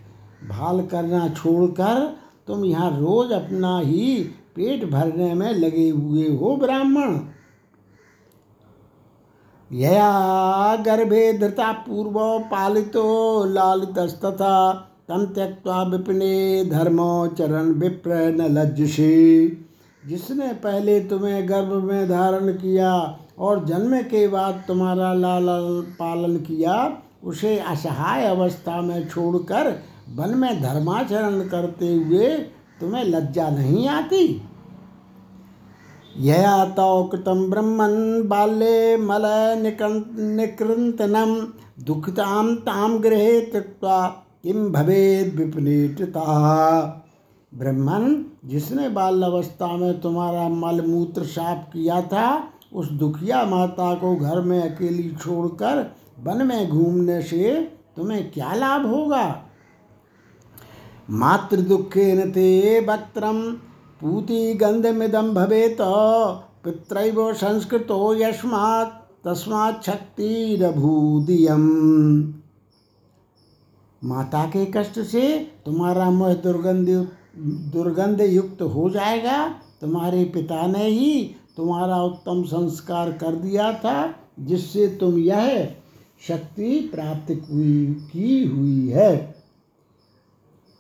भाल करना छोड़कर तुम यहाँ रोज अपना ही पेट भरने में लगे हुए हो ब्राह्मण। यया गर्भे धृता पूर्व पालितो लालितस्तथा तम त्यक्ता विपिने धर्मो चरण विप्र न लज्जसी जिसने पहले तुम्हें गर्भ में धारण किया और जन्म के बाद तुम्हारा लाल पालन किया, उसे असहाय अवस्था में छोड़कर वन में धर्माचरण करते हुए तुम्हें लज्जा नहीं आती? यया तौ कृतं ब्रह्मन् बाल्ये मल निकृन्तनं, दुःखितां तां गृहे त्यक्त्वा किम भवेद विपनीतता ब्रह्मन, जिसने बाल अवस्था में तुम्हारा मल मूत्र साफ़ किया था, उस दुखिया माता को घर में अकेली छोड़कर वन में घूमने से तुम्हें क्या लाभ होगा? मातृदुखेन ते वक्त्रम पूति गंधमिदम भवेत। पित्रैव संस्कृतो यस्मात् तस्मात् शक्तिरभूदियम। माता के कष्ट से तुम्हारा मुह दुर्गंध दुर्गंध युक्त हो जाएगा। तुम्हारे पिता ने ही तुम्हारा उत्तम संस्कार कर दिया था, जिससे तुम यह शक्ति प्राप्त की हुई है।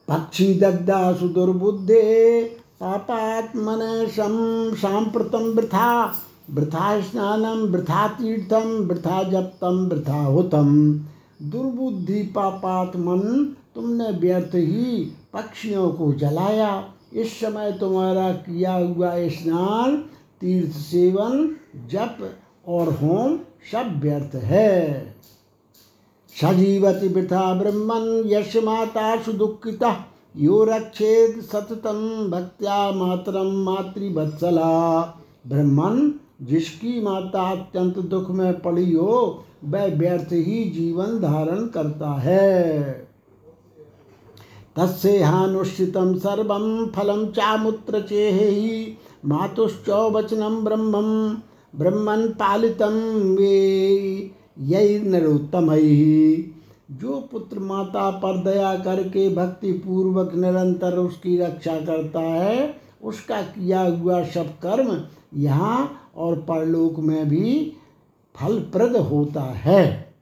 पक्षी दग्धा सुदुर्बुद्धे पापात्मन शम सांप्रतम वृथा वृथा स्नानम वृथा तीर्थम वृथा जप्तम वृथा होतम दुर्बुद्धि पापात्मन, तुमने व्यर्थ ही पक्षियों को जलाया। इस समय तुम्हारा किया हुआ स्नान, तीर्थ सेवन, जप और होम सब व्यर्थ है। सजीवति वृथा ब्रह्मन यश माता सुदुखिता यो रक्षेद सततम भक्त्या मातरम मातृवत्सला। ब्रह्मन, जिसकी माता अत्यंत दुख में पड़ी हो, वह व्यर्थ ही जीवन धारण करता है। तस्य हानुष्ठितम सर्वम फलम चामुत्र चेहि मातुश्चौवचनम ब्रह्मम ब्रह्मन पालितम वे यही नरोत्तम जो पुत्र माता पर दया करके भक्ति पूर्वक निरंतर उसकी रक्षा करता है, उसका किया हुआ सब कर्म यहाँ और परलोक में भी फलप्रद होता है।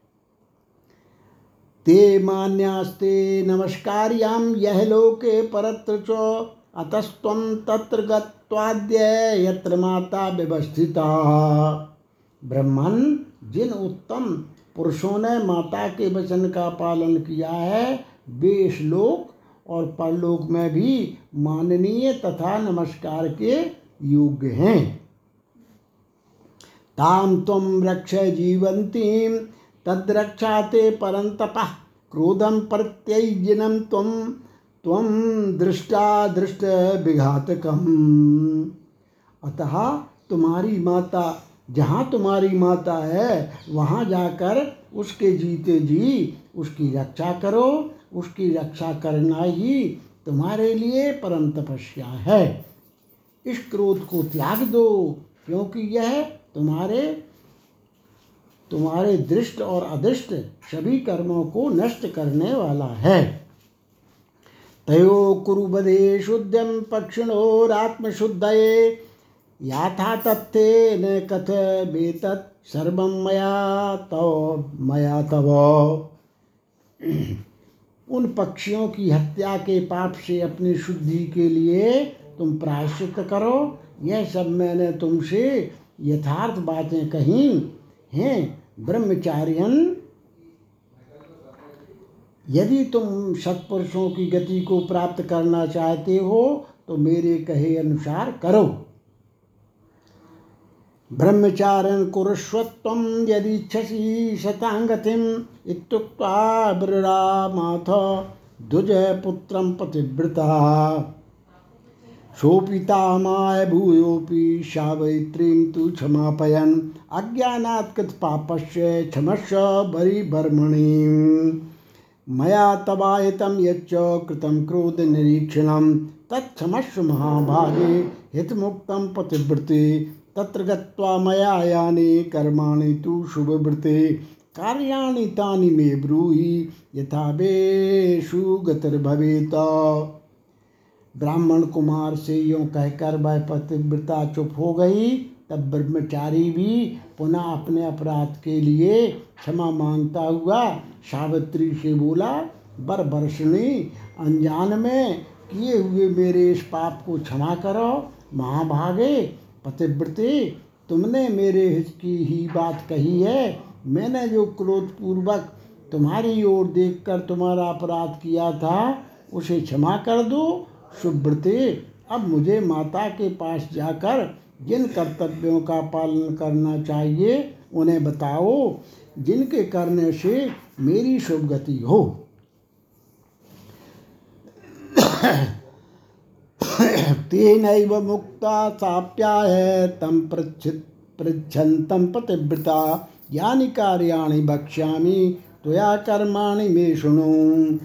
ते मान्यास्ते नमस्कार्याम यह लोके परत्र चो। अतस्व तत्र गत्वाद्य यत्र माता व्यवस्थिता। ब्रह्मन जिन उत्तम पुरुषों ने माता के वचन का पालन किया है वे इस लोक और परलोक में भी माननीय तथा नमस्कार के योग्य हैं। ताम तम रक्ष जीवंतीम तद्रक्षाते परंतपः क्रोधम प्रत्ययनम तम तम दृष्टा दृष्ट विघातकम अतः तुम्हारी माता जहाँ तुम्हारी माता है, वहाँ जाकर उसके जीते जी, उसकी रक्षा करो, उसकी रक्षा करना ही तुम्हारे लिए परम तपस्या है। इस क्रोध को त्याग दो, क्योंकि यह तुम्हारे तुम्हारे दृष्ट और अदृष्ट सभी कर्मों को नष्ट करने वाला है। तयो कुरुबधे शुद्धम पक्षिणोरात्मशुद्धये याथा तत्थे न कथ बेतत् सर्वं मया तव मया तव। उन पक्षियों की हत्या के पाप से अपनी शुद्धि के लिए तुम प्रायश्चित करो। यह सब मैंने तुमसे यथार्थ बातें कही हैं, ब्रह्मचार्यन। यदि तुम सत्पुरुषों की गति को प्राप्त करना चाहते हो तो मेरे कहे अनुसार करो। ब्रह्मचारं कुरुष्वत्वं यदीच्छसि शताङ्गतिम् इत्युक्त्वा ब्ररामाथ द्विजपुत्रं पतिव्रता शोपितामाय भूयोऽपि सावैत्रीं तु क्षमापयन्। अज्ञानात् कृतपापस्य क्षमस्व बरिबर्मणीम् मया तवायतं यच्च कृतं क्रोधनिरीक्षणं तत्क्षमस्व महाभागे हितमुक्तं पतिव्रते तत्र गत्वा मया यानि कर्माणि तु शुभवृते। कार्याणि तानि मे ब्रूहि यथा वेशु गतिर्भवेत। ब्राह्मण कुमार से यूँ कहकर वह पतिव्रता चुप हो गई। तब ब्रह्मचारी भी पुनः अपने अपराध के लिए क्षमा माँगता हुआ सावित्री से बोला, बर बरसनी, अनजान में किए हुए मेरे इस पाप को क्षमा करो, महाभागे। पतिव्रते तुमने मेरे हित की ही बात कही है। मैंने जो क्रोधपूर्वक तुम्हारी ओर देखकर तुम्हारा अपराध किया था, उसे क्षमा कर दो। सुव्रते अब मुझे माता के पास जाकर जिन कर्तव्यों का पालन करना चाहिए, उन्हें बताओ, जिनके करने से मेरी शुभ गति हो। तेनैव मुक्ता साप्याय तं पृच्छित् पृच्छन्तं पतिव्रता यानि कार्याणि वक्ष्यामि त्वया कर्माणि मे शृणु।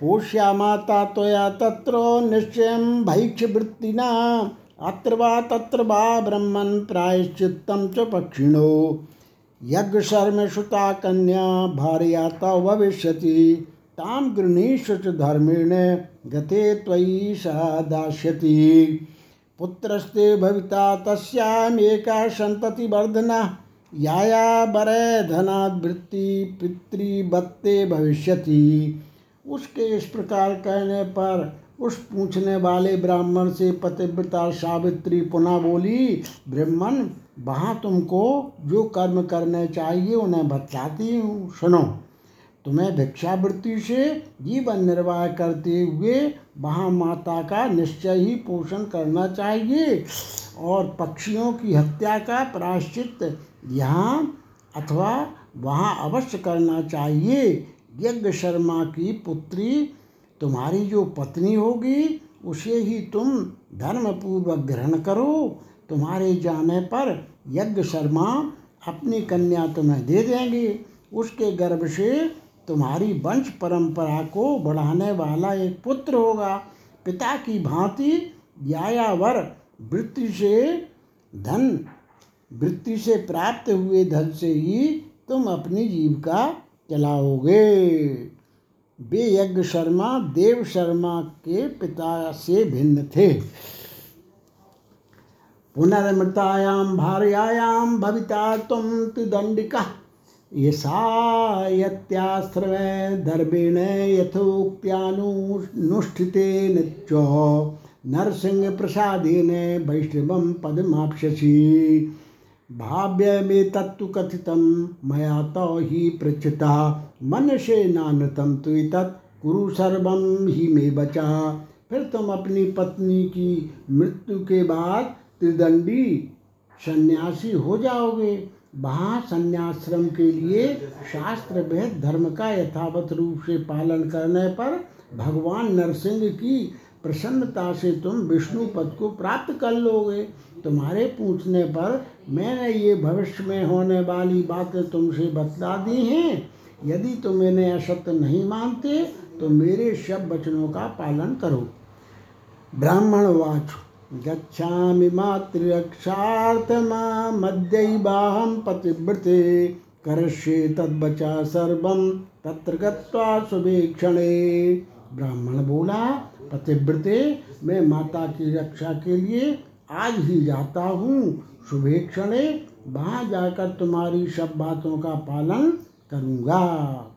पोष्या माता त्वया तत्र निश्चयं भैक्षवृत्तिना। अत्र वा तत्र वा ब्रह्मन् प्रायश्चित्तं च पक्षिणो। यज्ञशर्मसुता कन्या भार्या तव भविष्यति। तां गृह्णीष्व च धर्मेण गते त्वयि दास्यति। पुत्रस्ते भविता तस्यामेका सन्ततिवर्धना याया वरे धनावृत्ति पितृवत्ते भविष्यति। उसके इस प्रकार कहने पर उस पूछने वाले ब्राह्मण से पतिव्रता सावित्री पुनः बोली ब्राह्मण वहाँ तुमको जो कर्म करने चाहिए उन्हें बताती हूँ, सुनो। तुम्हें भिक्षावृत्ति से जीवन निर्वाह करते हुए वहाँ माता का निश्चय ही पोषण करना चाहिए और पक्षियों की हत्या का प्रायश्चित यहाँ अथवा वहाँ अवश्य करना चाहिए। यज्ञ शर्मा की पुत्री, तुम्हारी जो पत्नी होगी, उसे ही तुम धर्मपूर्वक ग्रहण करो। तुम्हारे जाने पर यज्ञ शर्मा अपनी कन्या तुम्हें दे देंगे। उसके गर्भ से तुम्हारी वंश परंपरा को बढ़ाने वाला एक पुत्र होगा। पिता की भांति यायावर वृत्ति से धन, वृत्ति से प्राप्त हुए धन से ही तुम अपनी जीविका चलाओगे। वे यज्ञ शर्मा, देव शर्मा के पिता से भिन्न थे। पुनर्मृतायाम भार्यायाम भविता तुम दंडिका यशायत्याश्रमे धर्मेण यथोक्त्यानुष्ठितेन च नरसिंहप्रसादेन वैष्णवं पदमाप्स्यसि। भाव्य में तत्व कथित, मया तो ही प्रचिता मन से नानतम तु तत् कुरु सर्वम ही मे बचा फिर तुम अपनी पत्नी की मृत्यु के बाद त्रिदंडी सन्यासी हो जाओगे। वहाँ संन्याश्रम के लिए शास्त्र भेद धर्म का यथावत रूप से पालन करने पर भगवान नरसिंह की प्रसन्नता से तुम विष्णु पद को प्राप्त कर लोगे। तुम्हारे पूछने पर मैंने ये भविष्य में होने वाली बातें तुमसे बतला दी हैं। यदि तुम इन्हें असत्य नहीं मानते तो मेरे सब वचनों का पालन करो। ब्राह्मण वाच गच्छामि मातृरक्षार्थमा मध्यैवाहं पतिव्रते, करष्ये तद्वचा सर्वं तत्र गत्वा सुवेक्षणे। ब्राह्मण बोला, पतिव्रते, मैं माता की रक्षा के लिए आज ही जाता हूँ। शुभेक्षणे वहाँ जाकर तुम्हारी सब बातों का पालन करूँगा।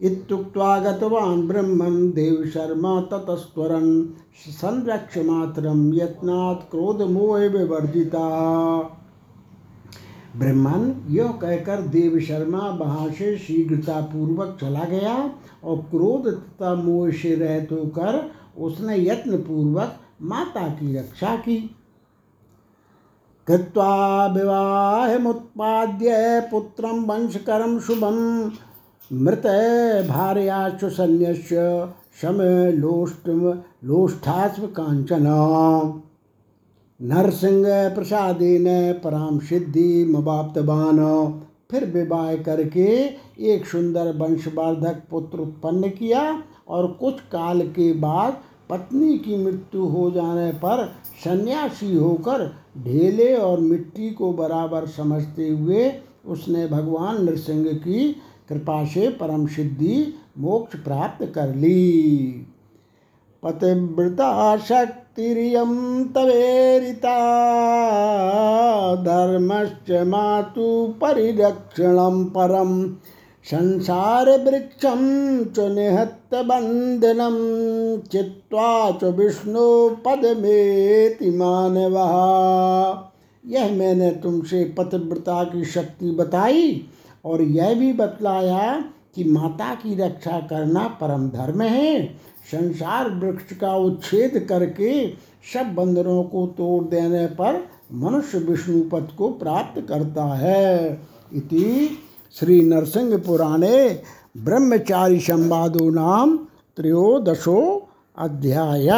इत्युक्त्वा गतवान् ब्रह्मन् देवशर्मा ततस्त्वरन् संरक्षमात्रं यत्नात् क्रोधमोह विवर्जिता। ब्रह्मन यह कहकर देव शर्मा वहाँ से शीघ्रता पूर्वक चला गया और क्रोध तथा मोह से रहित होकर उसने यत्न पूर्वक माता की रक्षा की। कृत्वा विवाहमुत्पाद्य पुत्रं वंशकरं शुभम। मृत भार्याचु सन्यस्य शम लोष्ट लोष्ठास्म कांचन नरसिंह प्रसादेन पराम सिद्धि मवाप्तवान फिर विवाह करके एक सुंदर वंशवर्धक पुत्र उत्पन्न किया और कुछ काल के बाद पत्नी की मृत्यु हो जाने पर सन्यासी होकर ढेले और मिट्टी को बराबर समझते हुए उसने भगवान नरसिंह की कृपा से परम सिद्धि मोक्ष प्राप्त कर ली। पतिव्रता शक्तिरियं तवेरिता, धर्मश्च मातु परिरक्षणं परं, संसारवृक्षं च निहत्तबन्धनं, चित्वा च विष्णुपदमेति मानवः। यह मैंने तुमसे पतिव्रता की शक्ति बताई। और यह भी बतलाया कि माता की रक्षा करना परम धर्म है। संसार वृक्ष का उच्छेद करके सब बंदरों को तोड़ देने पर मनुष्य विष्णु पद को प्राप्त करता है। इति श्री नरसिंह पुराणे ब्रह्मचारी संवादो नाम त्रयोदशो अध्याय।